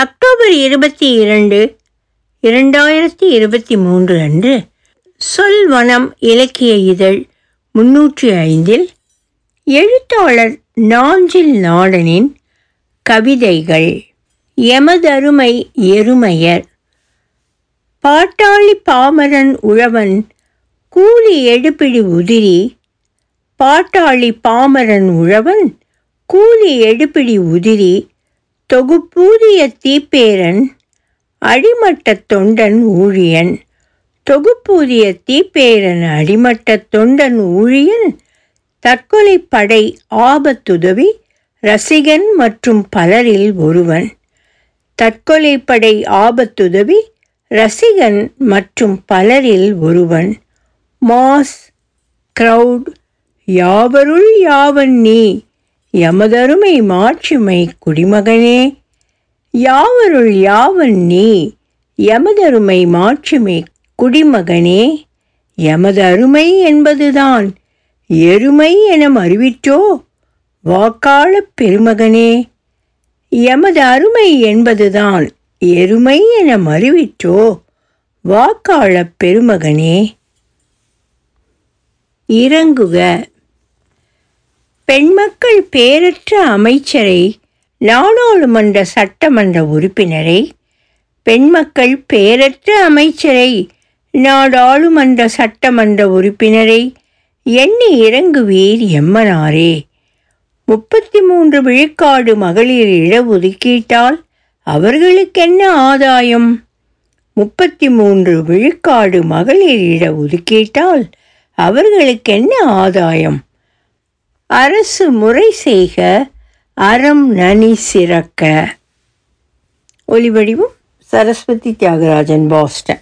October இருபத்தி இரண்டு இரண்டாயிரத்தி இருபத்தி மூன்று அன்று சொல்வனம் இலக்கிய இதழ் முன்னூற்றி ஐந்தில் எழுத்தாளர் நாஞ்சில் நாடனின் கவிதைகள் எமதருமை எருமையர். பாட்டாளி பாமரன் உழவன் கூலி எடுப்பிடி உதிரி பாட்டாளி பாமரன் உழவன் கூலி எடுப்பிடி உதிரி தொகுப்பூதிய தீப்பேரன் அடிமட்ட தொண்டன் ஊழியன். தொகுப்பூதிய தீப்பேரன் அடிமட்டத் தொண்டன் ஊழியன். தற்கொலை படை ஆபத்துதவி ரசிகன் மற்றும் பலரில் ஒருவன். தற்கொலை படை ஆபத்துதவி ரசிகன் மற்றும் பலரில் ஒருவன். மாஸ் கிரவுட் யாவருள் யாவன் நீ? எமதருமை மாட்சிமை குடிமகனே. யாவருள் யாவன் நீ எமதருமை மாட்சிமை குடிமகனே. எமது அருமை என்பதுதான் எருமை என அறிவிற்றோ வாக்காளப் பெருமகனே. எமது அருமை என்பதுதான் எருமை என மறிவிற்றோ வாக்காளப் பெருமகனே. இறங்குக. பெண்மக்கள் பேரற்ற அமைச்சரை நாடாளுமன்ற சட்டமன்ற உறுப்பினரை பெண்மக்கள் பேரற்ற அமைச்சரை நாடாளுமன்ற சட்டமன்ற உறுப்பினரை எண்ணி இறங்குவீர் எம்மனாரே. முப்பத்தி மூன்று விழுக்காடு மகளிர் இடஒதுக்கீட்டால் அவர்களுக்கென்ன ஆதாயம்? முப்பத்தி மூன்று விழுக்காடு மகளிர் இடஒதுக்கீட்டால் அவர்களுக்கென்ன ஆதாயம்? அரசு முறை செய்க அறம் நனி சிறக்க. ஒலிவடிவம் சரஸ்வதி தியாகராஜன் பாஸ்டன்.